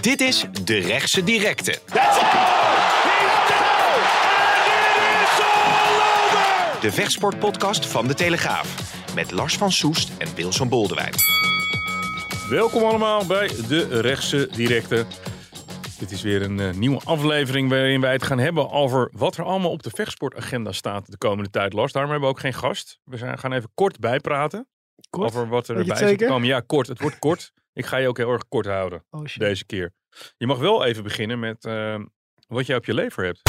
Dit is De Rechtse Directe. De vechtsportpodcast van De Telegraaf. Met Lars van Soest en Wilson Boldewijn. Welkom allemaal bij de Rechtse Directe. Dit is weer een eh, nieuwe aflevering waarin wij het gaan hebben over wat er allemaal op de vechtsportagenda staat de komende tijd. Lars, daarom hebben we ook geen gast. We zijn, gaan even kort bijpraten Kort? over wat er Weet je erbij het zit te zeker? komen. Ja, kort. Het wordt kort. Ik ga je ook heel erg kort houden Oh deze keer. Je mag wel even beginnen met eh, wat jij op je lever hebt.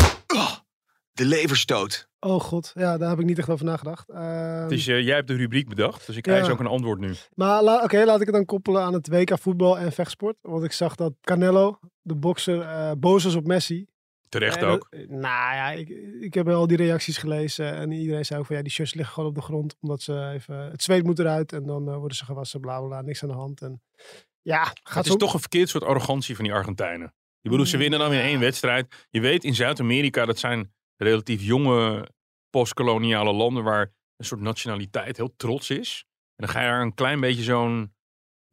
De leverstoot. Oh god, ja, daar heb ik niet echt over nagedacht. Ehm, Het is, eh, jij hebt de rubriek bedacht, dus ik Ja. eis ook een antwoord nu. Maar la- oké, laat ik het dan koppelen aan het WK voetbal en vechtsport. Want ik zag dat Canelo, de bokser, eh boos was op Messi. Terecht En ook. nou ja, ik, ik heb al die reacties gelezen. En iedereen zei ook van ja, die shirts liggen gewoon op de grond. Omdat ze even, het zweet moet eruit. En dan eh, worden ze gewassen, bla bla bla, niks aan de hand. En ja, gaat Het is toch een verkeerd soort arrogantie van die Argentijnen. Je bedoel, ze winnen dan weer één wedstrijd. Je weet in Zuid-Amerika, dat zijn relatief jonge postkoloniale landen waar een soort nationaliteit heel trots is. En dan ga je daar een klein beetje zo'n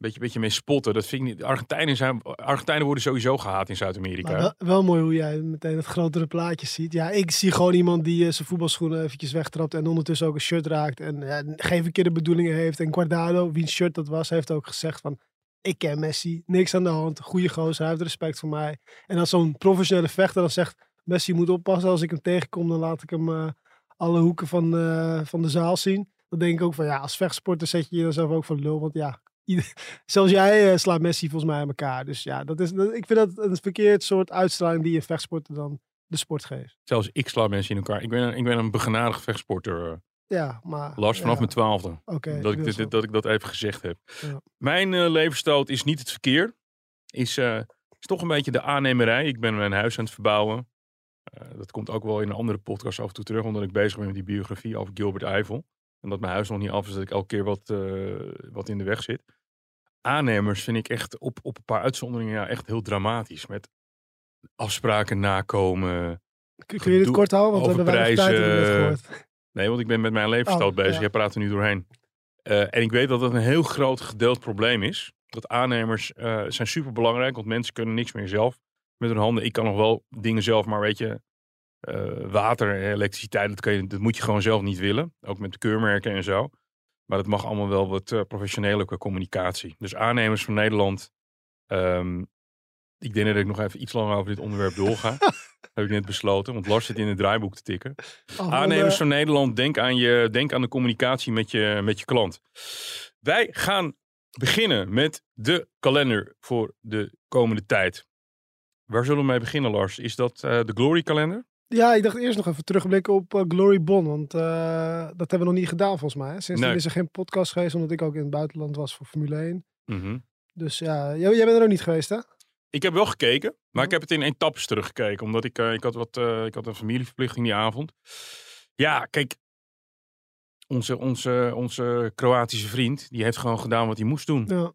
beetje, beetje mee spotten. Dat vind ik niet. Argentijnen, zijn, Argentijnen worden sowieso gehaat in Zuid-Amerika. Wel, wel mooi hoe jij meteen het grotere plaatje ziet. Ja, ik zie gewoon iemand die eh, zijn voetbalschoenen eventjes wegtrapt en ondertussen ook een shirt raakt en ja, geen verkeerde bedoelingen heeft. En Guardado, wiens shirt dat was, heeft ook gezegd van ik ken Messi, niks aan de hand, goede gozer, hij heeft respect voor mij. En als zo'n professionele vechter dan zegt Messi moet oppassen, als ik hem tegenkom dan laat ik hem eh, alle hoeken van, eh, van de zaal zien. Dan denk ik ook van ja, als vechtsporter zet je jezelf ook voor lul, want ja, Zelfs jij eh, slaat Messi volgens mij aan elkaar. Dus ja, dat is, dat- ik vind dat een verkeerd soort uitstraling die je vechtsporter dan de sport geeft. Zelfs ik sla mensen in elkaar. Ik ben, een- ik ben een begenadigd vechtsporter, eh, Ja, maar... Lars, vanaf ja, mijn twaalfde. Oké, dat, ik, zo. dat ik dat even gezegd heb. Ja. Mijn eh leverstoot is niet het verkeer. Is, is toch een beetje de aannemerij. Ik ben mijn huis aan het verbouwen. Dat komt ook wel in een andere podcast af en toe terug. Omdat ik bezig ben met die biografie over Gilbert Eiffel. En dat mijn huis nog niet af is. Dat ik elke keer wat, eh, wat in de weg zit. Aannemers vind ik echt op, op een paar uitzonderingen ja, echt heel dramatisch. Met afspraken nakomen. Kun kun je dit kort houden? Want we hebben weinig tijd gehoord. Nee, want ik ben met mijn Oh, bezig. ja. Jij praat er nu doorheen. Eh, en ik weet dat dat een heel groot gedeeld probleem is. Dat aannemers eh, zijn super belangrijk, want mensen kunnen niks meer zelf met hun handen. Ik kan nog wel dingen zelf, maar weet je, water, en elektriciteit, dat, je, dat moet je gewoon zelf niet willen. Ook met de keurmerken en zo. Maar dat mag allemaal wel wat uh, qua communicatie. Dus aannemers van Nederland. ehm, ik denk dat ik nog even iets langer over dit onderwerp doorga. heb ik net besloten, want Lars zit in het draaiboek te tikken. Oh, Aannemers eh, van Nederland, denk aan, je, denk aan de communicatie met je, met je klant. Wij gaan beginnen met de kalender voor de komende tijd. Waar zullen we mee beginnen, Lars? Is dat eh, de Glory kalender? Ja, ik dacht eerst nog even terugblikken op eh, Glory Bon. Want eh, dat hebben we nog niet gedaan volgens mij. hè. Sindsdien Nee. is er geen podcast geweest, omdat ik ook in het buitenland was voor Formule 1. Mhm. Dus ja, jij, jij bent er ook niet geweest hè? Ik heb wel gekeken, maar ik heb het in etappes teruggekeken. Omdat ik, eh, ik, had wat, ik had een familieverplichting die avond. Ja, kijk. Onze, onze, onze Kroatische vriend, die heeft gewoon gedaan wat hij moest doen. Ja,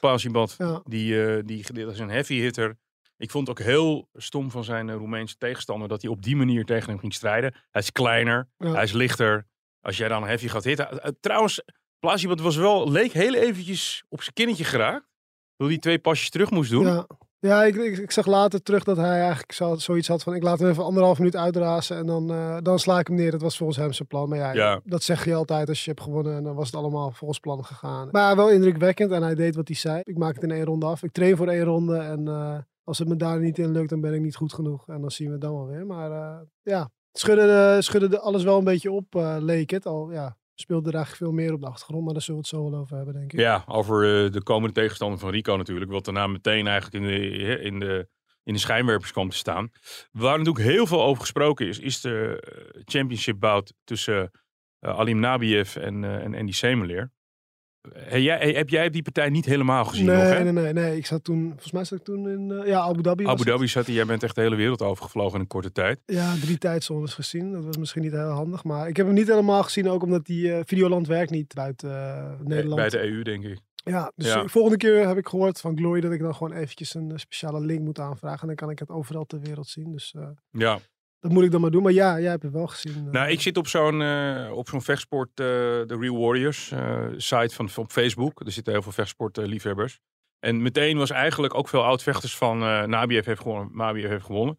Plazibad. Ja. die, die, dat is een heavy hitter. Ik vond het ook heel stom van zijn eh, Roemeense tegenstander dat hij op die manier tegen hem ging strijden. Hij is kleiner, Ja. hij is lichter. Als jij dan heavy gaat hitten. Eh, eh, trouwens, Plasibat was wel, leek heel eventjes op zijn kinnetje geraakt. Wil hij twee pasjes terug moest doen. Ja, ja ik, ik, ik zag later terug dat hij eigenlijk zo, zoiets had van ik laat hem even anderhalf minuut uitrazen en dan, dan sla ik hem neer. Dat was volgens hem zijn plan. Maar ja, Ja. dat zeg je altijd als je hebt gewonnen en dan was het allemaal volgens plan gegaan. Maar wel indrukwekkend en hij deed wat hij zei. Ik maak het in één ronde af. Ik train voor één ronde en als het me daar niet in lukt dan ben ik niet goed genoeg. En dan zien we het dan wel weer. Maar eh, ja, schudde, de, schudde de alles wel een beetje op, eh, leek het. Al ja, speelde er eigenlijk veel meer op de achtergrond, maar daar zullen we het zo wel over hebben denk ik. Ja, over eh, de komende tegenstander van Rico natuurlijk. Wat daarna meteen eigenlijk in de, in de, in de schijnwerpers kwam te staan. Waar natuurlijk heel veel over gesproken is, is de eh, championship bout tussen eh, Alim Nabiev en, eh en Andy Semeleer. Hey, jij, heb jij die partij niet helemaal gezien nee, nog, hè? nee, nee, nee. Ik zat toen, volgens mij zat ik toen in eh, ja, Abu Dhabi. Abu. Dhabi zat hij, jij bent echt de hele wereld overgevlogen in een korte tijd. Ja, drie tijdzones gezien. Dat was misschien niet heel handig. Maar ik heb hem niet helemaal gezien, ook omdat die eh, Videoland werkt niet buiten eh, Nederland. Bij de EU, denk ik. Ja, dus Ja. volgende keer heb ik gehoord van Glory dat ik dan gewoon eventjes een speciale link moet aanvragen. En dan kan ik het overal ter wereld zien. Dus Ja. Dat moet ik dan maar doen. Maar ja, jij hebt het wel gezien. eh. Nou, ik zit op zo'n eh, op zo'n vechtsport, eh, de Real Warriors site van, van Facebook. Er zitten heel veel vechtsportliefhebbers. en meteen was eigenlijk ook veel oud-vechters van Nabiev heeft gewonnen. Nabiev heeft gewonnen.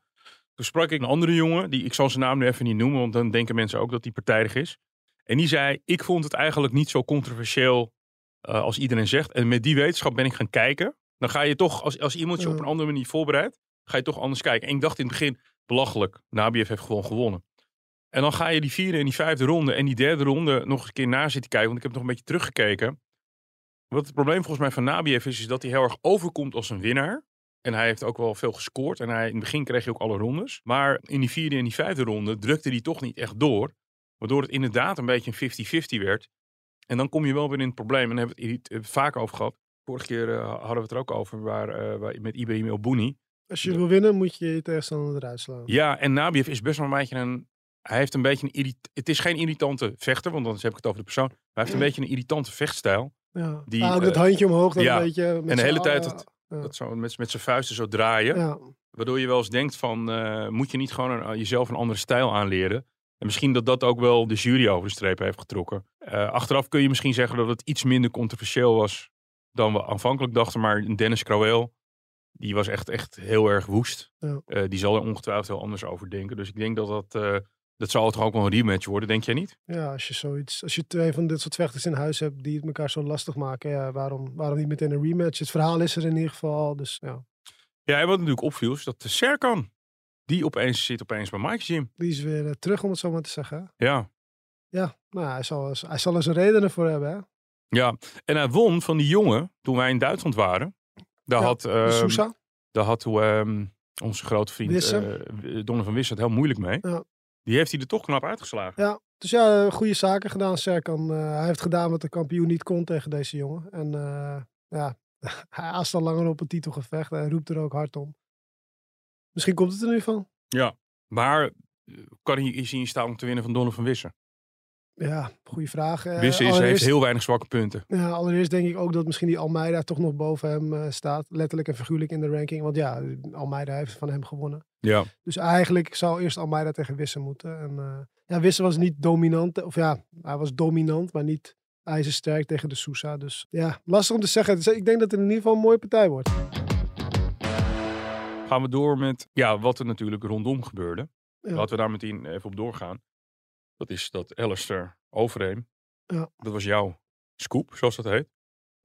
Toen sprak ik een andere jongen, die, ik zal zijn naam nu even niet noemen, want dan denken mensen ook dat hij partijdig is. En die zei, ik vond het eigenlijk niet zo controversieel als iedereen zegt. En met die wetenschap ben ik gaan kijken. Dan ga je toch, als, als iemand je op een andere manier voorbereidt, ga je toch anders kijken. En ik dacht in het begin, belachelijk, Nabiev heeft gewoon gewonnen. En dan ga je die vierde en die vijfde ronde en die derde ronde nog eens een keer na zitten kijken. Want ik heb nog een beetje teruggekeken. Wat het probleem volgens mij van Nabiev is, is dat hij heel erg overkomt als een winnaar. En hij heeft ook wel veel gescoord. En hij, in het begin kreeg hij ook alle rondes. Maar in die vierde en die vijfde ronde drukte hij toch niet echt door. Waardoor het inderdaad een beetje een 50-50 werd. En dan kom je wel weer in het probleem. En daar hebben we het het vaak over gehad. Vorige keer eh, hadden we het er ook over waar, eh, met Ibrahim El Bouni. Als je wil winnen, moet je je tegenstander eruit slaan. Ja, en Nabiev is best wel een beetje een... Hij heeft een beetje een irrit- Het is geen irritante vechter, want dan heb ik het over de persoon. Maar hij heeft een beetje een irritante vechtstijl. Ja. Die, Ah, ook dat eh, handje omhoog. Ja. een beetje met En de hele tijd ja. Dat zo met, met zijn vuisten zo draaien. Ja. Waardoor je wel eens denkt van, eh, moet je niet gewoon een- jezelf een andere stijl aanleren? En misschien dat dat ook wel de jury over de streep heeft getrokken. Eh, achteraf kun je misschien zeggen dat het iets minder controversieel was dan we aanvankelijk dachten. Maar Dennis Crowell, die was echt, echt heel erg woest. Ja. Eh, die zal er ongetwijfeld heel anders over denken. Dus ik denk dat dat, eh, dat zal toch ook wel een rematch worden, denk jij niet? Ja, als je zoiets, als je twee van dit soort vechters in huis hebt die het elkaar zo lastig maken, ja, waarom, waarom niet meteen een rematch? Het verhaal is er in ieder geval, dus ja. Ja, en wat natuurlijk opviel is dat de Serkan, die opeens zit opeens bij Mike's Gym. Die is weer eh, terug, om het zo maar te zeggen. Ja, Ja, nou, hij zal, eens- hij zal er zijn redenen voor hebben, hè? ja. En hij won van die jongen toen wij in Duitsland waren. Daar Ja, had, De ehm, Sousa. daar had ehm, onze grote vriend Wisse. eh Donner van het heel moeilijk mee. Ja. Die heeft hij er toch knap uitgeslagen. Ja, dus ja, goede zaken gedaan, Serkan. Eh, hij heeft gedaan wat de kampioen niet kon tegen deze jongen. En eh, ja, hij aast al langer op een titelgevecht. Hij roept er ook hard om. Misschien komt het er nu van. Maar eh, kan hij is hij in staat om te winnen van Donner van Wisse? Ja, goede vraag. Eh, Wisse is, heeft heel weinig zwakke punten. Ja, allereerst denk ik ook dat misschien die Almeida toch nog boven hem eh, staat. Letterlijk en figuurlijk in de ranking. Want ja, Almeida heeft van hem gewonnen. Ja. Dus eigenlijk zou eerst Almeida tegen Wisse moeten. En eh, ja, Wisse was niet dominant. Of ja, hij was dominant, maar niet ijzersterk tegen de Sousa. Dus ja, lastig om te zeggen. Dus ik denk dat het in ieder geval een mooie partij wordt. Gaan we door met ja, wat er natuurlijk rondom gebeurde. Ja. Laten we daar meteen even op doorgaan. Dat is dat Alistair Overeem. Ja. Dat was jouw scoop, zoals dat heet.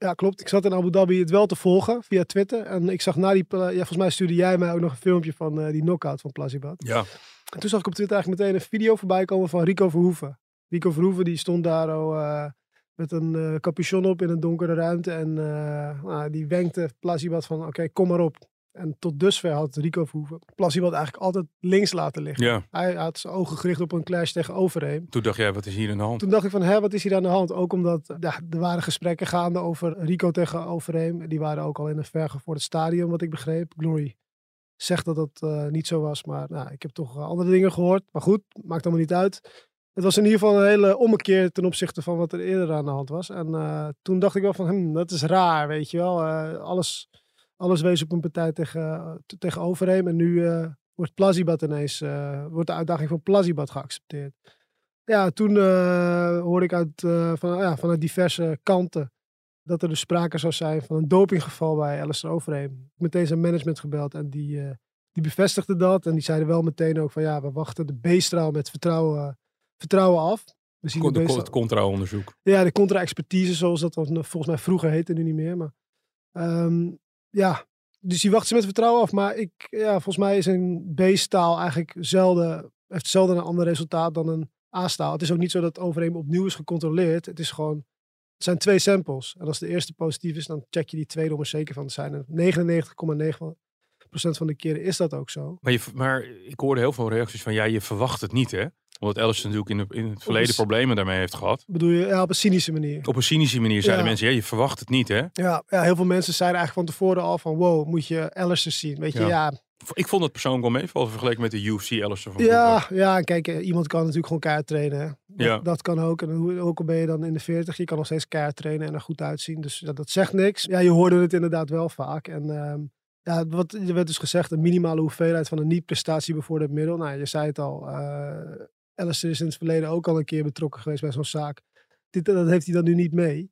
Ja, klopt. Ik zat in Abu Dhabi het wel te volgen via Twitter. En ik zag na die... Ja, volgens mij stuurde jij mij ook nog een filmpje van eh, die knockout van Plazibat. Ja. En toen zag ik op Twitter eigenlijk meteen een video voorbij komen van Rico Verhoeven. Rico Verhoeven die stond daar oh, eh, met een eh, capuchon op in een donkere ruimte. En nou, die wenkte Plazibat van oké, kom maar op. En tot dusver had Rico Verhoeven Plazibat eigenlijk altijd links laten liggen. ja. Hij had zijn ogen gericht op een clash tegen Overeem. Toen dacht jij, wat is hier aan de hand? Toen dacht ik van, hè, wat is hier aan de hand? Ook omdat ja, er waren gesprekken gaande over Rico tegen Overeem. Die waren ook al in een vergevorderd stadium, wat ik begreep. Glory zegt dat dat eh, niet zo was, maar nou, ik heb toch eh, andere dingen gehoord. Maar goed, maakt allemaal niet uit. Het was in ieder geval een hele ommekeer ten opzichte van wat er eerder aan de hand was. En eh, toen dacht ik wel van, hm, dat is raar, weet je wel. Alles, alles wees op een partij tegen, t- tegen Overeem. En nu eh, wordt Plazibat ineens, eh, wordt de uitdaging van Plazibat geaccepteerd. Ja, toen eh, hoorde ik uit, eh, van, ja, vanuit diverse kanten dat er dus sprake zou zijn van een dopinggeval bij Alistair Overeem. Meteen zijn management gebeld en die, eh, die bevestigde dat. En die zeiden wel meteen ook van ja, we wachten de B-straal met vertrouwen, vertrouwen af. We zien Kon- de Het contra-onderzoek. ja, de contra-expertise, zoals dat volgens mij vroeger heette, nu niet meer. Maar ehm, ja, dus die wachten ze met vertrouwen af. Maar ik, ja, volgens mij is een B-staal eigenlijk zelden, heeft zelden een ander resultaat dan een A-staal. Het is ook niet zo dat overeen opnieuw is gecontroleerd. Het is gewoon, het zijn twee samples. En als de eerste positief is, dan check je die tweede om er zeker van te zijn. En 99,9% van de keren is dat ook zo. Maar, je, maar ik hoorde heel veel reacties van, ja, je verwacht het niet, hè? Omdat Ellison natuurlijk in, de, in het verleden een- problemen daarmee heeft gehad. Bedoel je, ja, op een cynische manier. Op een cynische manier zeiden Ja. mensen, ja, je verwacht het niet hè. Ja, ja, heel veel mensen zeiden eigenlijk van tevoren al van wow, moet je Alistair zien. Weet je, Ja. ja, Ik vond het persoonlijk wel meevallen vergeleken met de UFC Ellison van ja, vroeger. ja, kijk, eh, iemand kan natuurlijk gewoon keihard trainen. Hè. Dat, Ja. dat kan ook. En hoe, ook al ben je dan in de 40, je kan nog steeds keihard trainen en er goed uitzien. Dus dat zegt niks. Ja, je hoorde het inderdaad wel vaak. En ehm, ja, wat er werd dus gezegd, een minimale hoeveelheid van een niet-prestatie bevorderd middel. Nou, je zei het al, Alistair is in het verleden ook al een keer betrokken geweest bij zo'n zaak. Dit, dat heeft hij dan nu niet mee.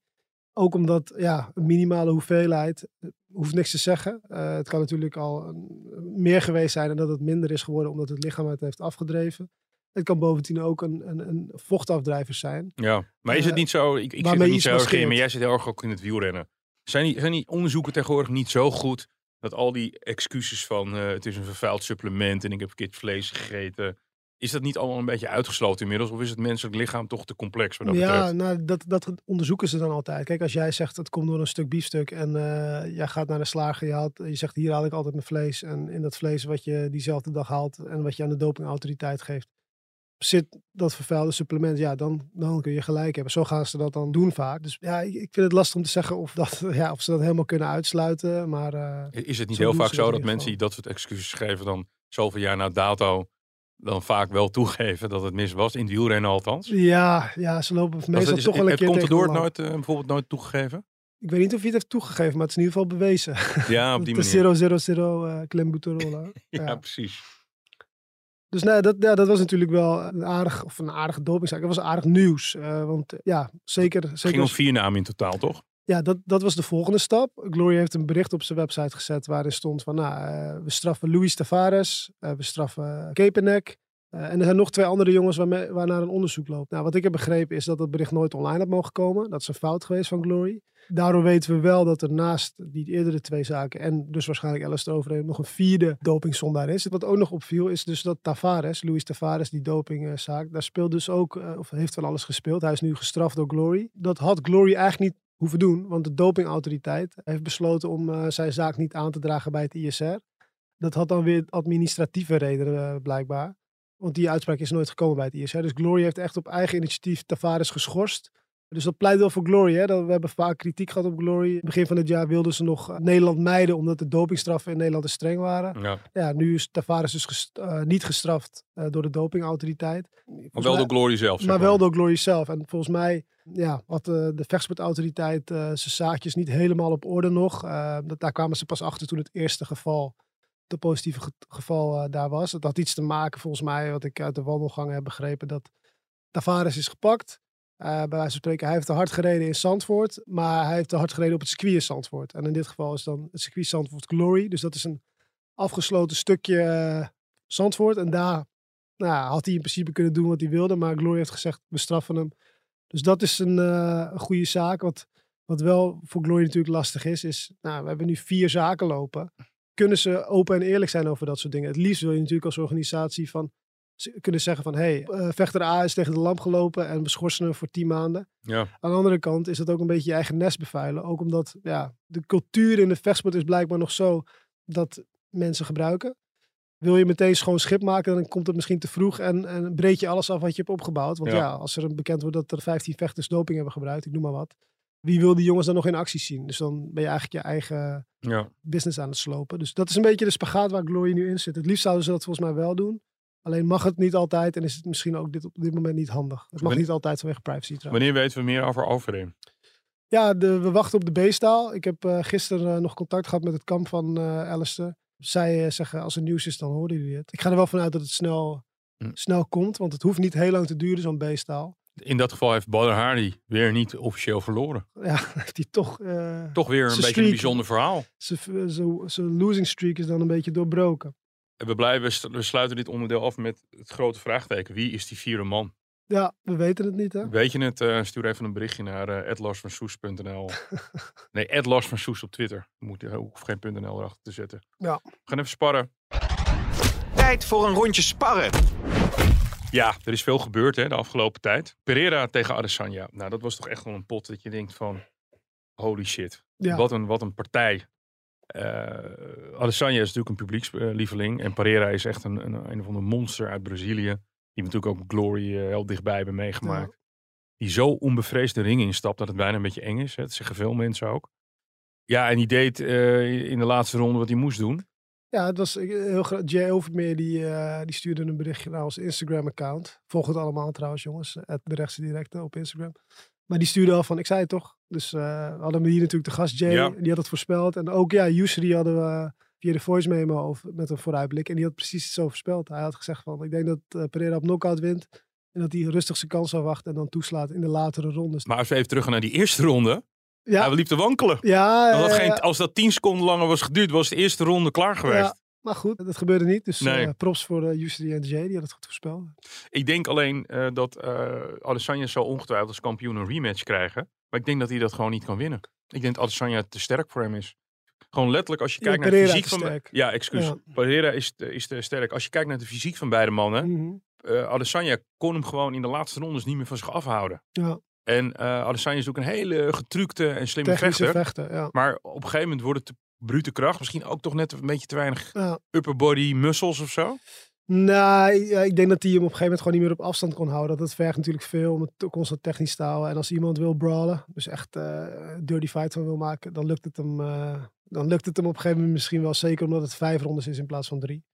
Ook omdat, ja, een minimale hoeveelheid eh, hoeft niks te zeggen. Eh, het kan natuurlijk al een- meer geweest zijn en dat het minder is geworden omdat het lichaam het heeft afgedreven. Het kan bovendien ook een, een, een vochtafdrijver zijn. Ja, maar is het niet zo, ik, ik zit er niet zo erg in, maar jij zit heel erg ook in het wielrennen. Zijn die, zijn die onderzoeken tegenwoordig niet zo goed dat al die excuses van eh, het is een vervuild supplement en ik heb verkeerd vlees gegeten, is dat niet allemaal een beetje uitgesloten inmiddels? Of is het menselijk lichaam toch te complex wat dat ja, betreft? nou, dat, dat onderzoeken ze dan altijd. Kijk, als jij zegt het komt door een stuk biefstuk en eh, jij gaat naar de slager, je, haalt, je zegt hier haal ik altijd mijn vlees. En in dat vlees wat je diezelfde dag haalt en wat je aan de dopingautoriteit geeft, zit dat vervuilde supplement, ja, dan, dan kun je gelijk hebben. Zo gaan ze dat dan doen vaak. Dus ja, ik, vind het lastig om te zeggen of, dat, ja, of ze dat helemaal kunnen uitsluiten. Maar eh, Is het niet heel vaak dat zo dat mensen die dat soort excuses geven dan zoveel jaar na dato dan vaak wel toegeven dat het mis was, in het wielrennen althans? ja, ja, ze lopen meestal is- toch wel een heeft keer Contador het de nooit, eh, bijvoorbeeld nooit toegegeven? Ik weet niet of hij het heeft toegegeven, maar het is in ieder geval bewezen. Ja, op die de manier. 000 uh. Ja, ja. precies. Dus nee, dat, ja, dat was natuurlijk wel een aardig, of een aardige dopingzaak. Dat was aardig nieuws. eh, want eh, ja, zeker. Het ging zeker om vier namen in totaal, toch? ja, dat, dat was de volgende stap. Glory heeft een bericht op zijn website gezet waarin stond van, nou, eh, we straffen Luis Tavares, we straffen Kepenek. en er zijn nog twee andere jongens waarmee, waarnaar een onderzoek loopt. Nou, wat ik heb begrepen is dat het bericht nooit online had mogen komen. Dat is een fout geweest van Glory. Daardoor weten we wel dat er naast die eerdere twee zaken en dus waarschijnlijk Alistair Overeem nog een vierde dopingzondaar is. Wat ook nog opviel is dus dat Tavares, Luis Tavares, die dopingzaak, daar speelt dus ook, eh, of heeft van alles gespeeld. Hij is nu gestraft door Glory. Dat had Glory eigenlijk niet hoeven doen, want de dopingautoriteit heeft besloten om eh, zijn zaak niet aan te dragen bij het ISR. Dat had dan weer administratieve redenen eh, blijkbaar. Want die uitspraak is nooit gekomen bij het ISR. Dus Glory heeft echt op eigen initiatief Tavares geschorst. Dus dat pleit wel voor Glory. Hè? Dat, we hebben vaak kritiek gehad op Glory. Begin van het jaar wilden ze nog eh, Nederland mijden omdat de dopingstraffen in Nederland te streng waren. Ja. Ja, nu is Tavares dus gest- eh, niet gestraft eh, door de dopingautoriteit. Maar wel mij- door Glory zelf. zeg maar wel door Glory zelf. En volgens mij ja, had de vechtsportautoriteit zijn zaakjes niet helemaal op orde nog. Dat, daar kwamen ze pas achter toen het eerste geval, het positieve ge- geval daar was. Het had iets te maken volgens mij, wat ik uit de wandelgangen heb begrepen, dat Tavares is gepakt. Eh, bij wijze van spreken, hij heeft te hard gereden in Zandvoort, maar hij heeft te hard gereden op het circuit in Zandvoort. En in dit geval is dan het circuit Zandvoort Glory. Dus dat is een afgesloten stukje eh, Zandvoort. En daar nou, had hij in principe kunnen doen wat hij wilde, maar Glory heeft gezegd, we straffen hem. Dus dat is een, eh, een goede zaak. Wat, wat wel voor Glory natuurlijk lastig is, is, nou, we hebben nu vier zaken lopen. Kunnen ze open en eerlijk zijn over dat soort dingen? Het liefst wil je natuurlijk als organisatie van, kunnen zeggen van, hé, hey, eh, vechter A is tegen de lamp gelopen en we schorsen hem voor tien maanden. Ja. Aan de andere kant is dat ook een beetje je eigen nest bevuilen. Ook omdat ja, de cultuur in de vechtsport is blijkbaar nog zo dat mensen gebruiken. Wil je meteen schoon schip maken, dan komt het misschien te vroeg en, en breek je alles af wat je hebt opgebouwd. Want Ja. ja, als er bekend wordt dat er 15 vechters doping hebben gebruikt, ik noem maar wat. Wie wil die jongens dan nog in actie zien? Dus dan ben je eigenlijk je eigen Ja. business aan het slopen. Dus dat is een beetje de spagaat waar Glory nu in zit. Het liefst zouden ze dat volgens mij wel doen. Alleen mag het niet altijd en is het misschien ook dit, op dit moment niet handig. Het mag Wanneer- niet altijd vanwege privacy trouwens. Wanneer weten we meer over Overeem? Ja, de, we wachten op de B-staal. Ik heb eh, gisteren eh, nog contact gehad met het kamp van eh Alistair. Zij zeggen als er nieuws is, dan horen jullie het. Ik ga er wel vanuit dat het snel, Hm. snel komt, want het hoeft niet heel lang te duren, zo'n B-staal. In dat geval heeft Badr Hari weer niet officieel verloren. Ja, heeft hij toch... Toch weer een beetje streak. een bijzonder verhaal. zijn losing streak is dan een beetje doorbroken. We, blijven, we sluiten dit onderdeel af met het grote vraagteken. Wie is die vierde man? Ja, we weten het niet, hè? Weet je het? eh, stuur even een berichtje naar uh, nee, @larsvansoes op Twitter. Je moet, uh, hoef geen .nl erachter te zetten. Ja. We gaan even sparren. Tijd voor een rondje sparren. Ja, er is veel gebeurd hè, de afgelopen tijd. Pereira tegen Adesanya. Nou, dat was toch echt wel een pot dat je denkt van... Holy shit. Ja. Wat, een, wat een partij. Eh Adesanya is natuurlijk een publiekslieveling. En Pereira is echt een, een, een of ander monster uit Brazilië. die natuurlijk ook Glory eh, heel dichtbij hebben meegemaakt. Die zo onbevreesd de ring instapt dat het bijna een beetje eng is. Hè. Dat zeggen veel mensen ook. Ja, en die deed eh, in de laatste ronde wat hij moest doen. Ja, het was heel groot. Jay Overmeer die, die stuurde een berichtje naar ons Instagram-account. Volg het allemaal trouwens, jongens. Het de rechtse directe op Instagram. Maar die stuurde al van, ik zei het toch. Dus eh, we hadden we hier natuurlijk de gast Jay. Ja. Die had het voorspeld. En ook ja, Yusri hadden we via de voice memo over, met een vooruitblik. En die had precies zo voorspeld. Hij had gezegd van, ik denk dat eh, Pereira op knockout wint. En dat hij rustig zijn kans afwacht en dan toeslaat in de latere rondes. Maar als we even terug gaan naar die eerste ronde. ja, Hij liep te wankelen. ja, eh, geen, als dat 10 seconden langer was geduurd, was de eerste ronde klaar geweest. Maar goed, dat gebeurde niet. Dus Nee. eh, props voor uh, Yusri en Jay. Die hadden het goed voorspeld. Ik denk alleen eh, dat eh Adesanya zal ongetwijfeld als kampioen een rematch krijgen. Maar ik denk dat hij dat gewoon niet kan winnen. Ik denk dat Adesanya te sterk voor hem is. Gewoon letterlijk, als je Ja, kijkt naar de fysiek van... Ja, excuus. Ja. Pereira is te, is te sterk. Als je kijkt naar de fysiek van beide mannen. Eh Adesanya kon hem gewoon in de laatste rondes niet meer van zich afhouden. Ja, En eh Adesanya is ook een hele getrukte en slimme technische vechter. Ja. Maar op een gegeven moment wordt het te brute kracht. Misschien ook toch net een beetje te weinig Ja. upper body muscles of zo. Nou, ja, ik denk dat hij hem op een gegeven moment gewoon niet meer op afstand kon houden. Dat vergt natuurlijk veel om het constant technisch te houden. En als iemand wil brawlen, dus echt eh dirty fight van wil maken, dan lukt het hem, eh, dan lukt het hem op een gegeven moment misschien wel. Zeker omdat het vijf rondes is in plaats van drie.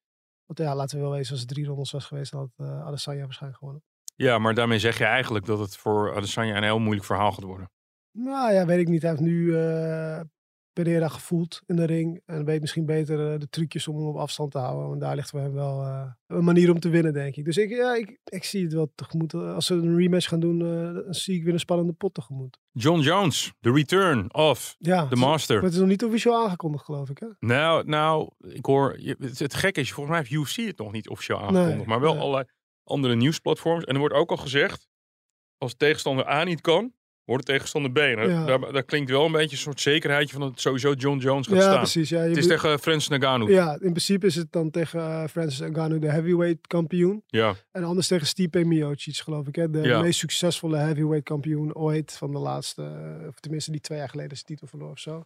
Want ja, laten we wel wezen, als het drie rondes was geweest, dan had uh, Adesanya waarschijnlijk gewonnen. Ja, maar daarmee zeg je eigenlijk dat het voor Adesanya een heel moeilijk verhaal gaat worden. Nou ja, weet ik niet. Hij heeft nu Pereira gevoeld in de ring. En weet misschien beter eh, de trucjes om hem op afstand te houden. Want daar ligt voor hem wel eh, een manier om te winnen, denk ik. Dus ik, ja, ik, ik zie het wel tegemoet. Als ze een rematch gaan doen, eh, dan zie ik weer een spannende pot tegemoet. John Jones, the return of Ja, the master. maar het is nog niet officieel aangekondigd, geloof ik. Hè? Nou, nou, ik hoor, het, het gekke is, volgens mij heeft UFC het nog niet officieel aangekondigd, Nee, maar wel nee. allerlei andere nieuwsplatforms. En er wordt ook al gezegd, als tegenstander A niet kan, wordt het tegenstander B. En Ja. daar, daar klinkt wel een beetje een soort zekerheidje van dat het sowieso John Jones gaat Ja, staan. precies. Ja, Het is tegen Francis Ngannou. Ja. ja, in principe is het dan tegen eh, Francis Ngannou, de heavyweight kampioen. En anders tegen Stipe Miocic, geloof ik. Hè? De Ja. meest succesvolle heavyweight kampioen ooit van de laatste, eh, of tenminste die twee jaar geleden zijn titel verloor of zo.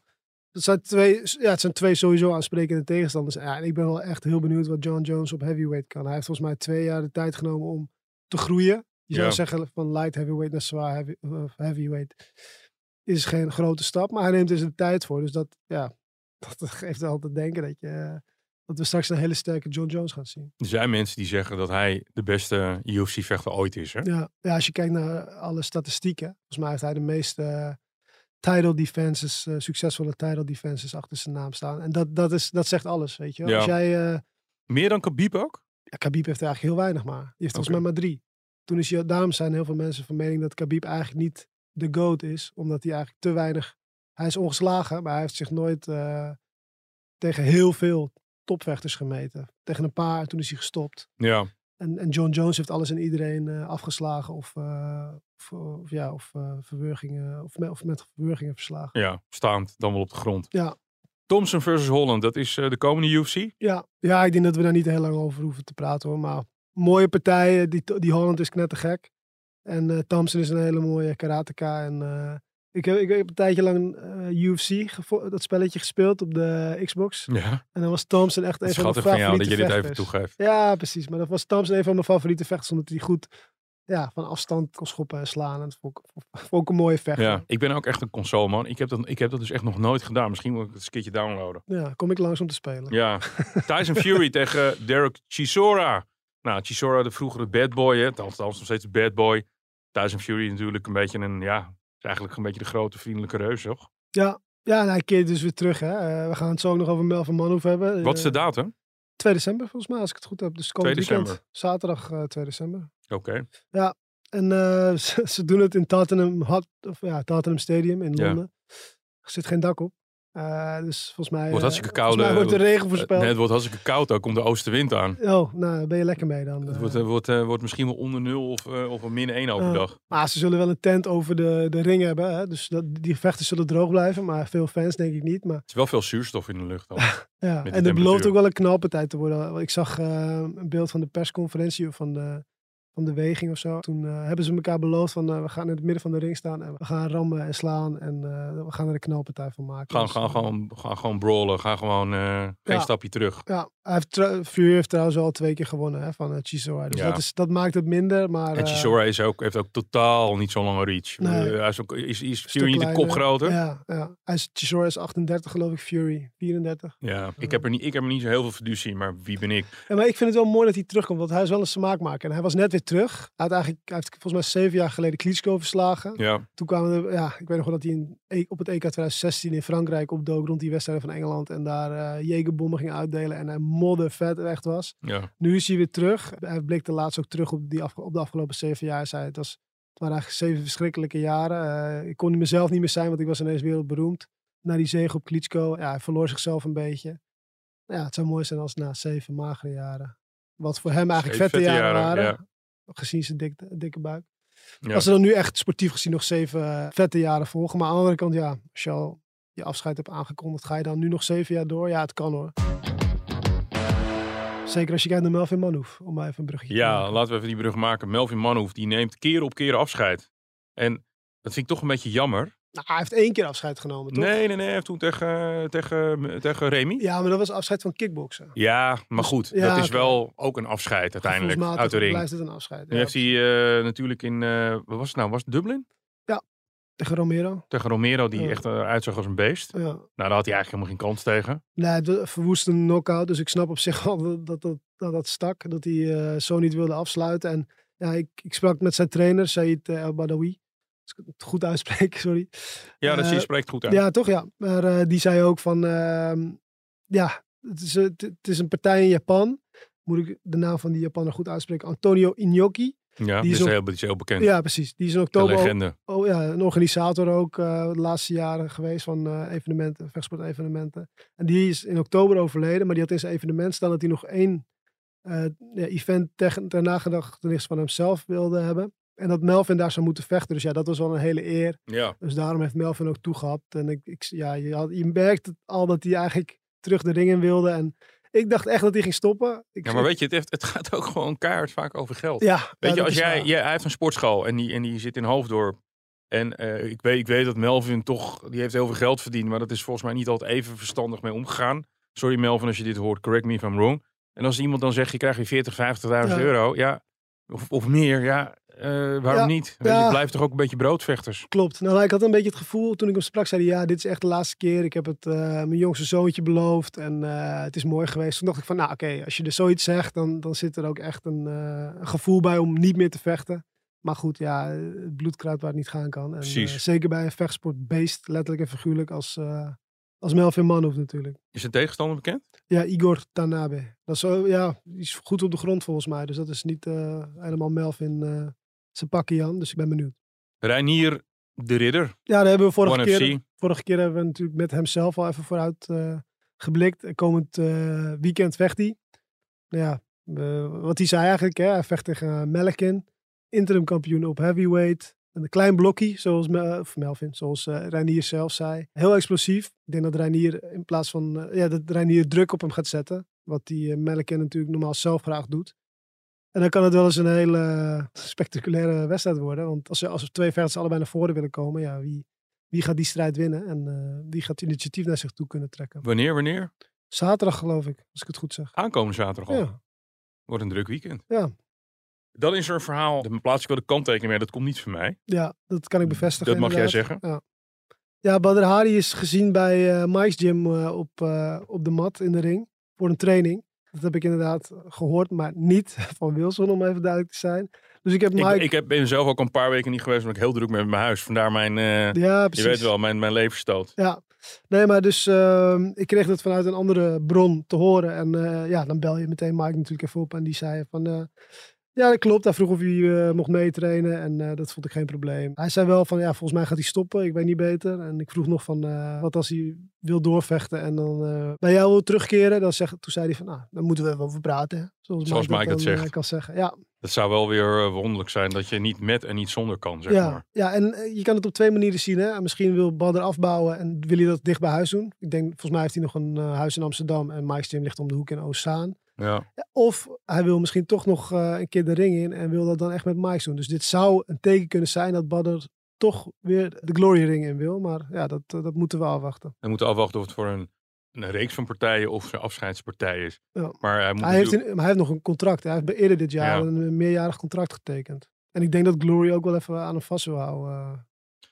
Dat zijn twee, ja, het zijn twee sowieso aansprekende tegenstanders. Ja, en ik ben wel echt heel benieuwd wat John Jones op heavyweight kan. Hij heeft volgens mij twee jaar de tijd genomen om te groeien. Je zou zeggen van light heavyweight naar zwaar heavy, eh, heavyweight is geen grote stap, maar hij neemt er zijn tijd voor. Dus dat, ja, dat geeft wel te denken dat, je, dat we straks een hele sterke John Jones gaan zien. Er zijn mensen die zeggen dat hij de beste UFC-vechter ooit is. Hè? Ja, ja, als je kijkt naar alle statistieken, volgens mij heeft hij de meeste title defenses, eh, succesvolle title defenses achter zijn naam staan. En dat, dat, is, dat zegt alles, weet je wel. Ja. Als jij, eh, Meer dan Khabib ook? ja, Khabib heeft er eigenlijk heel weinig maar. Die heeft volgens mij maar drie. Toen is daarom zijn heel veel mensen van mening dat Khabib eigenlijk niet de GOAT is, omdat hij eigenlijk te weinig, hij is ongeslagen, maar hij heeft zich nooit eh, tegen heel veel topvechters gemeten. Tegen een paar, toen is hij gestopt. Ja. En, en John Jones heeft alles en iedereen eh, afgeslagen of, eh, of, of ja, of verwurgingen, of met, of met verwurgingen verslagen. ja, staand, dan wel op de grond. Ja. Thompson versus Holland, dat is de komende UFC. Ja, ja, ik denk dat we daar niet heel lang over hoeven te praten hoor. Maar mooie partijen, die, die Holland is knettergek. En eh Thompson is een hele mooie karateka. En eh, ik, heb, ik heb een tijdje lang eh, UFC, dat spelletje gespeeld op de Xbox. Ja, En dan was Thompson echt een van mijn schattig van jou dat favoriete je dit even toegeeft. Ja, precies. Maar dat was Thompson een van mijn favoriete vechters. Omdat hij goed ja, van afstand kon schoppen en slaan. En vond ik, vond ik een mooie vechter. Ja, ik ben ook echt een console man. Ik heb, dat, ik heb dat dus echt nog nooit gedaan. Misschien moet ik het eens een keertje downloaden. Ja, kom ik langs om te spelen. Ja, Tyson Fury tegen Derek Chisora. Nou, Chisora, de vroegere bad boy, hè. Althans, nog steeds de bad boy. Tyson Fury natuurlijk een beetje een, ja, is eigenlijk een beetje de grote vriendelijke reus, toch? Ja, ja en hij keert dus weer terug. Hè. Eh, we gaan het zo ook nog over Melvin Manhoef hebben. Wat is de Eh, datum? 2 december volgens mij, als ik het goed heb. Dus 2 komend weekend. december. Zaterdag eh 2 december. Oké. En eh, ze, ze doen het in Tottenham, Hot, of, ja, Tottenham Stadium in Ja. Londen. Er zit geen dak op. Eh, dus volgens mij, Wordt eh, hartstikke volgens koud, mij eh, wordt de regen Eh, voorspeld. Nee, het wordt hartstikke koud, ook komt de oostenwind aan. Oh, nou, ben je lekker mee dan. Het eh. wordt, eh, wordt, eh, wordt misschien wel onder nul of, eh, of een min 1 overdag. Maar ze zullen wel een tent over de, de ring hebben. Hè? Dus dat, die vechten zullen droog blijven. Maar veel fans denk ik niet. Maar Het is wel veel zuurstof in de lucht. Dan. ja, en het belooft ook wel een knalpartij te worden. Ik zag eh, een beeld van de persconferentie van de, van de weging of zo. Toen eh, hebben ze elkaar beloofd van eh, we gaan in het midden van de ring staan en we gaan rammen en slaan en eh, we gaan er een knalpartij van maken. Gaan, Dus, gaan, gewoon, gaan gewoon brawlen. Ga gewoon geen Ja. stapje terug. Ja, hij heeft, Fury heeft trouwens al twee keer gewonnen hè, van uh, Chisora. Dus Ja. dat, is, dat maakt het minder. Maar, En eh, Chisora is ook, heeft ook totaal niet zo'n lange reach. Nee. Eh, hij is, ook, is, is Fury niet een kop groter? Ja, ja. Hij is, Chisora is 38 geloof ik, Fury 34. Ja, ik heb er niet, ik heb er niet zo heel veel fiducie, maar wie ben ik? Ja, maar ik vind het wel mooi dat hij terugkomt, want hij is wel een smaakmaker. En hij was net weer terug. Hij, had eigenlijk, hij heeft volgens mij zeven jaar geleden Klitschko verslagen. Ja, Toen kwamen er, ja, ik weet nog wel dat hij in, E- op het EK 2016 in Frankrijk opdook rond die wedstrijden van Engeland. En daar eh Jegerbommen ging uitdelen en hij modder vet echt was. ja. Nu is hij weer terug. Hij blikte laatst ook terug op, die op de afgelopen zeven jaar. Hij zei, het, was, het waren eigenlijk zeven verschrikkelijke jaren. Eh, ik kon mezelf niet meer zijn, want ik was ineens wereldberoemd. Na die zege op Klitschko, ja, hij verloor zichzelf een beetje. Ja, het zou mooi zijn als na zeven magere jaren. Wat voor hem eigenlijk vette, vette jaren, waren. Gezien zijn dik, dikke buik. Ja. Als er dan nu echt sportief gezien nog zeven eh, vette jaren volgen. Maar aan de andere kant, ja, als je al je afscheid hebt aangekondigd, ga je dan nu nog zeven jaar door? Ja, het kan hoor. Zeker als je kijkt naar Melvin Manhoef, om maar even een bruggetje te Ja, maken. laten we even die brug maken. Melvin Manhoef, die neemt keer op keer afscheid. En dat vind ik toch een beetje jammer. Nou, hij heeft één keer afscheid genomen, toch? Nee, nee, nee. Hij heeft toen tegen, tegen, tegen Remy. Ja, Ja, maar dat was afscheid van kickboksen. maar goed. Ja, dat is wel ook een afscheid uiteindelijk uit de ring. blijft het een afscheid. Nu Ja, heeft hij eh, natuurlijk in, eh, wat was het nou? Was het Dublin? Tegen Romero. Tegen Romero, die Ja. echt eh, uitzag als een beest. Ja. Nou, daar had hij eigenlijk helemaal geen kans tegen. Nee, het verwoest een knockout. Dus ik snap op zich wel dat dat, dat, dat, dat stak. Dat hij zo niet wilde afsluiten. En ja, ik, ik sprak met zijn trainer, Said El Badawi. Als ik het goed uitspreek, sorry. Ja, dat Eh, je spreekt goed uit. Ja, toch ja. Maar eh, die zei ook van, ehm, ja, het is, het, het is een partij in Japan. Moet ik de naam van die Japaner goed uitspreken? Antonio Inoki. Ja, die is ook- heel, die is heel bekend. Ja, precies. Die is in een oktober ook, legende. oh, ja, een organisator ook eh, de laatste jaren geweest van eh, evenementen, vechtsportevenementen. En die is in oktober overleden, maar die had in zijn evenement staan dat hij nog één eh, ja, event ter, ter nagedachtenis van hemzelf wilde hebben. En dat Melvin daar zou moeten vechten. Dus ja, dat was wel een hele eer. Ja. Dus daarom heeft Melvin ook toegehapt. En ik, ik, ja, je, had, je merkte al dat hij eigenlijk terug de ring in wilde. En ik dacht echt dat hij ging stoppen. Ik, ja, maar weet je, het, heeft, het gaat ook gewoon keihard vaak over geld. ja, Weet ja, je, als jij, jij, hij heeft een sportschool en die, en die zit in Hoofddorp. En eh, ik, weet, ik weet dat Melvin toch, die heeft heel veel geld verdiend, maar dat is volgens mij niet altijd even verstandig mee omgegaan. Sorry Melvin als je dit hoort, correct me if I'm wrong. En als iemand dan zegt, je krijgt weer 40, 50.000 Ja. euro, ja, of, of meer, ja, eh, waarom Ja, niet? Je, blijft toch ook een beetje broodvechters. Klopt. Nou, ik had een beetje het gevoel toen ik hem sprak, zei hij, ja, dit is echt de laatste keer. Ik heb het eh, mijn jongste zoontje beloofd en eh, het is mooi geweest. Toen dacht ik van, nou oké, als je er zoiets zegt, dan, dan zit er ook echt een, een gevoel bij om niet meer te vechten. Maar goed, ja, het bloedkruid waar het niet gaan kan. En, Precies. zeker bij een vechtsportbeest, letterlijk en figuurlijk, als, als Melvin Manhoef natuurlijk. Is een tegenstander bekend? Ja, Igor Tanabe. Dat is ja, die is goed op de grond volgens mij. Dus dat is niet helemaal Melvin uh, zijn pakje aan. Dus ik ben benieuwd. Reinier de Ridder, Ja, daar hebben we vorige keer, vorige keer hebben we natuurlijk met hemzelf al even vooruit eh, geblikt. En Komend eh, weekend vecht hij. Nou ja, eh, wat hij zei eigenlijk, hè, hij vecht tegen uh, Melkin. Interim kampioen op heavyweight. Een klein blokje, zoals of Melvin, zoals uh, Reinier zelf zei. Heel explosief. Ik denk dat Reinier in plaats van, uh, ja, dat Reinier druk op hem gaat zetten. Wat die uh, Melkin natuurlijk normaal zelf graag doet. En dan kan het wel eens een hele spectaculaire wedstrijd worden. Want als, als twee vechters allebei naar voren willen komen, ja, wie, wie gaat die strijd winnen? En uh, wie gaat het initiatief naar zich toe kunnen trekken? Wanneer, wanneer? Zaterdag geloof ik, als ik het goed zeg. Aankomende zaterdag al. Ja. Wordt een druk weekend. Ja. Dan is er een verhaal, de plaats ik wel de kanttekening mee, dat komt niet van mij. Ja, dat kan ik bevestigen. Dat mag inderdaad. jij zeggen. Ja, ja Badr Hari is gezien bij uh, Mike's Gym uh, op, uh, op de mat in de ring voor een training. Dat heb ik inderdaad gehoord, maar niet van Wilson, om even duidelijk te zijn. Dus ik heb Mike... Ik, ik heb, ben zelf ook een paar weken niet geweest, omdat ik heel druk ben met mijn huis. Vandaar mijn, uh, ja, precies. je weet wel, mijn, mijn levensstoot. Ja, nee, maar dus uh, ik kreeg dat vanuit een andere bron te horen. En uh, ja, dan bel je meteen Mike natuurlijk even op en die zei van... ja, dat klopt. Hij vroeg of hij uh, mocht meetrainen en uh, dat vond ik geen probleem. Hij zei wel van, ja, volgens mij gaat hij stoppen. Ik weet niet beter. En ik vroeg nog van, uh, wat als hij wil doorvechten en dan bij jou wil terugkeren. Dan zeg, toen zei hij van, nou, dan moeten we even over praten. Zoals, Zoals Mike, het zegt. kan zeggen. Ja. Het zou wel weer wonderlijk zijn dat je niet met en niet zonder kan, zeg ja, maar. Ja, en je kan het op twee manieren zien. Hè? Misschien wil Badr afbouwen en wil hij dat dicht bij huis doen. Ik denk, volgens mij heeft hij nog een huis in Amsterdam en Mike's Gym ligt om de hoek in Oostzaan. Ja. Of hij wil misschien toch nog eh, een keer de ring in en wil dat dan echt met Mike doen. Dus dit zou een teken kunnen zijn dat Badr toch weer de Glory ring in wil. Maar ja, dat, eh, dat moeten we afwachten. We moeten afwachten of het voor een, een reeks van partijen of een afscheidspartij is. Ja. Maar hij, moet Hij heeft, een- hij heeft nog een contract. Hij heeft eerder dit jaar Ja. een meerjarig contract getekend. En ik denk dat Glory ook wel even aan hem vast wil houden.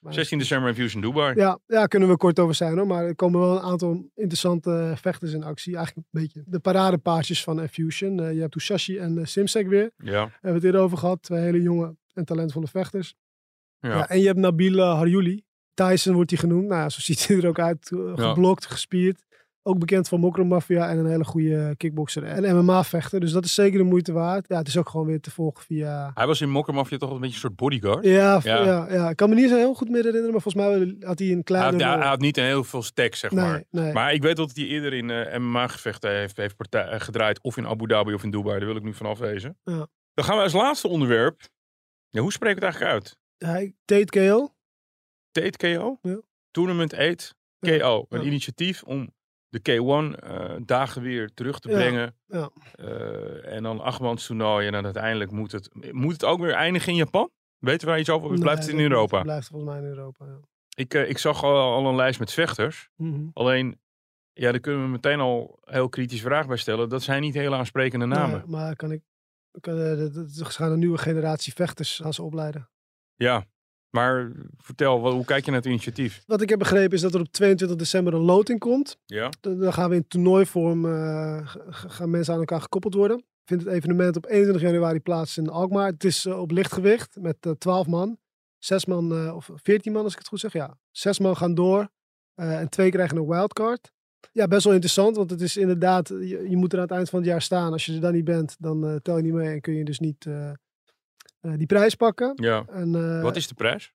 Eh. Maar- 16 december in Fusion Dubai. Ja, ja, kunnen we kort over zijn hoor. Maar er komen wel een aantal interessante vechters in actie. Eigenlijk een beetje de paradepaardjes van Fusion. Eh, je hebt Ushashi en uh, Simsek weer. Ja. Daar hebben we het eerder over gehad. Twee hele jonge en talentvolle vechters. Ja. Ja. en je hebt Nabil Harjouli. Tyson wordt hij genoemd. Nou, zo ziet hij er ook uit. geblokt, gespierd. Ook bekend van Mokro Mafia en een hele goede kickboxer en MMA-vechter. Dus dat is zeker de moeite waard. Ja, het is ook gewoon weer te volgen via... Hij was in Mokkermafia toch een beetje een soort bodyguard. Ja, Ja. ja. Ja, ik kan me niet zo heel goed meer herinneren, maar volgens mij had hij een Hij kleine... had, hij had niet een heel veel stacks, zeg maar. nee. Maar ik weet dat hij eerder in eh, MMA-gevechten heeft, heeft partij, eh, gedraaid. Of in Abu Dhabi of in Dubai. Daar wil ik nu van afwezen. Ja. Dan gaan we als laatste onderwerp. Ja, hoe spreken we het eigenlijk uit? Hij, Tate KO. Tate KO? Ja. Tournament 8 Ja, KO. Een initiatief om de K1 eh, dagen weer terug te brengen. ja. Eh, en dan achtmans toernooi. En dan uiteindelijk moet het, moet het ook weer eindigen in Japan? Weten we daar iets over? Of blijft het Nee, in Europa? Blijft volgens mij in Europa, ja. Ik, eh, ik zag al, al een lijst met vechters. Mhm. Alleen, ja, daar kunnen we meteen al heel kritisch vraag bij stellen. Dat zijn niet hele aansprekende namen. Nee, maar kan ik... Kan, ze gaan een nieuwe generatie vechters gaan ze opleiden. Ja, maar vertel, wat- hoe kijk je naar het initiatief? Wat ik heb begrepen is dat er op 22 december een loting komt. Ja, Dan gaan we in toernooivorm eh, g- gaan mensen aan elkaar gekoppeld worden. Vindt het evenement op 21 januari plaats in Alkmaar. Het is eh, op lichtgewicht met eh 12 man. Zes man, eh, of 14 man als ik het goed zeg. Ja, zes man gaan door. eh, en twee krijgen een wildcard. Ja, best wel interessant, want het is inderdaad, je, je moet er aan het eind van het jaar staan. Als je er dan niet bent, dan eh, tel je niet mee en kun je dus niet eh, eh, die prijs pakken. ja. En, eh, Wat is de prijs?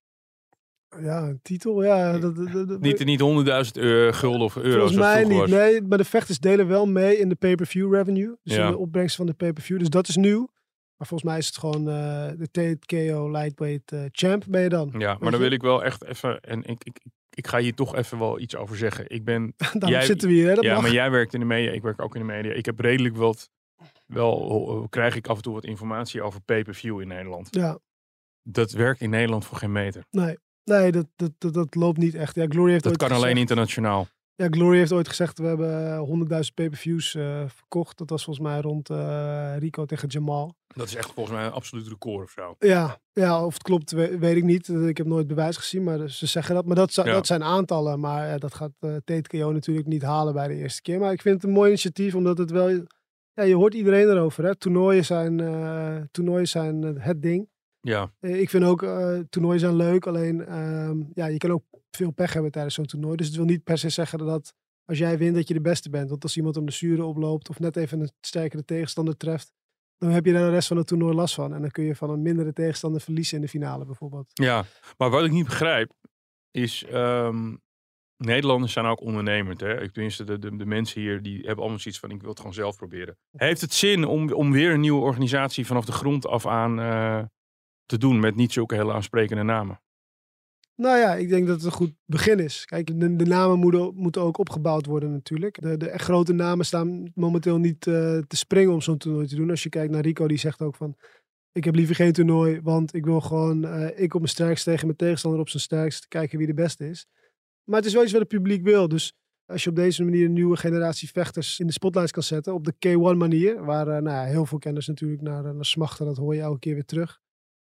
Ja, een titel, ja. Dat, dat, dat- Niet, niet 100.000 euro, gulden of euro's Volgens mij niet. was. Nee, maar de vechters delen wel mee in de pay-per-view revenue. Dus Ja. in de opbrengst van de pay-per-view. Dus dat is nieuw. Maar volgens mij is het gewoon eh, de TKO Lightweight eh, Champ ben je dan. Ja, maar dan wil ik wel echt even, en ik, ik, ik ga hier toch even wel iets over zeggen. Ik ben, Daarom Jij- zitten we hier, hè? Dat ja, mag. maar jij werkt in de media, ik werk ook in de media. Ik heb redelijk wat, wel krijg ik af en toe wat informatie over pay-per-view in Nederland. Ja, Dat werkt in Nederland voor geen meter. nee. Nee, dat, dat, dat, dat loopt niet echt. Ja, Glory heeft Dat kan alleen internationaal. Ja, Glory heeft ooit gezegd, we hebben eh, 100.000 pay-per-views eh, verkocht. Dat was volgens mij rond eh, Rico tegen Jamal. Dat is echt volgens mij een absoluut record of zo. Ja, ja, of het klopt, we- weet ik niet. Ik heb nooit bewijs gezien, maar ze zeggen dat. Maar dat, Ja. dat zijn aantallen. Maar ja, dat gaat TKO natuurlijk niet halen bij de eerste keer. Maar ik vind het een mooi initiatief, omdat het wel... Ja, je hoort iedereen erover. Hè? Toernooien zijn, eh, toernooien zijn eh, het ding. Ja, Eh, ik vind ook, toernooien zijn leuk. Alleen, ehm, ja, je kan ook veel pech hebben tijdens zo'n toernooi. Dus het wil niet per se zeggen dat als jij wint, dat je de beste bent. Want als iemand om de zuren oploopt of net even een sterkere tegenstander treft, dan heb je daar de rest van het toernooi last van. En dan kun je van een mindere tegenstander verliezen in de finale bijvoorbeeld. ja. Maar wat ik niet begrijp is, ehm, Nederlanders zijn ook ondernemend. Hè? Ik tenminste, de, de, mensen hier die hebben allemaal zoiets van, ik wil het gewoon zelf proberen. Heeft het zin om, om weer een nieuwe organisatie vanaf de grond af aan eh, te doen met niet zulke hele aansprekende namen? Nou ja, ik denk dat het een goed begin is. Kijk, de, de namen moeten, moeten ook opgebouwd worden natuurlijk. De, de echt grote namen staan momenteel niet eh, te springen om zo'n toernooi te doen. Als je kijkt naar Rico, die zegt ook van... Ik heb liever geen toernooi, want ik wil gewoon... eh, ik op mijn sterkst tegen mijn tegenstander op zijn sterkst. Kijken wie de beste is. Maar het is wel iets wat het publiek wil. Dus als je op deze manier een nieuwe generatie vechters in de spotlights kan zetten. Op de K1 manier. Waar eh, nou ja, heel veel kenners natuurlijk naar, eh, naar smachten. Dat hoor je elke keer weer terug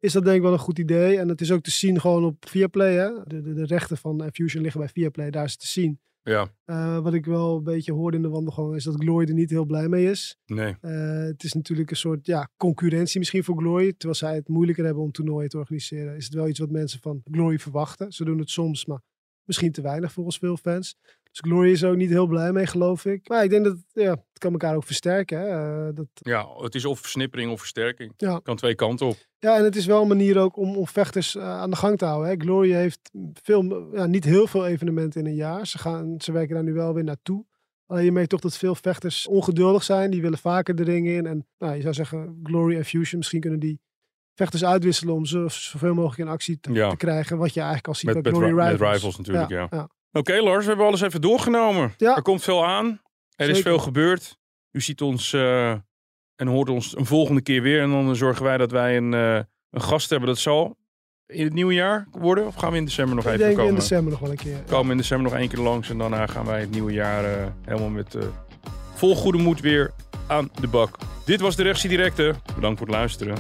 is dat denk ik wel een goed idee. En het is ook te zien gewoon op Viaplay. Hè? De, de, de rechten van Fusion liggen bij Viaplay. Daar is het te zien. Ja, Uh, wat ik wel een beetje hoorde in de wandelgang is dat Glory er niet heel blij mee is. nee. Uh, het is natuurlijk een soort ja, concurrentie misschien voor Glory. Terwijl zij het moeilijker hebben om toernooien te organiseren. Is het wel iets wat mensen van Glory verwachten. Ze doen het soms, maar misschien te weinig volgens veel fans. Dus Glory is er ook niet heel blij mee, geloof ik. Maar ik denk dat ja, het kan elkaar ook versterken. Hè? Uh, dat... Ja, het is of versnippering of versterking. Ja. Kan twee kanten op. Ja, en het is wel een manier ook om, om vechters uh, aan de gang te houden. Hè. Glory heeft veel, ja, niet heel veel evenementen in een jaar. Ze, gaan, ze werken daar nu wel weer naartoe. Alleen je merkt toch dat veel vechters ongeduldig zijn. Die willen vaker de ring in. En nou, je zou zeggen, Glory en Fusion, misschien kunnen die vechters uitwisselen om zo, zoveel mogelijk in actie te, Ja. te krijgen. Wat je eigenlijk al ziet Met, bij met, Rivals. met rivals natuurlijk, ja. ja. Oké Lars, we hebben alles even doorgenomen. Ja. Er komt veel aan. Er is veel gebeurd. U ziet ons eh, En hoort ons een volgende keer weer. En dan zorgen wij dat wij een, eh, een gast hebben. Dat zal in het nieuwe jaar worden? Of gaan we in december nog Ik even denk komen? in december nog wel een keer. komen in december nog één keer langs. En daarna gaan wij het nieuwe jaar eh, helemaal met vol goede moed weer aan de bak. Dit was de Rechtsie Directe. Bedankt voor het luisteren.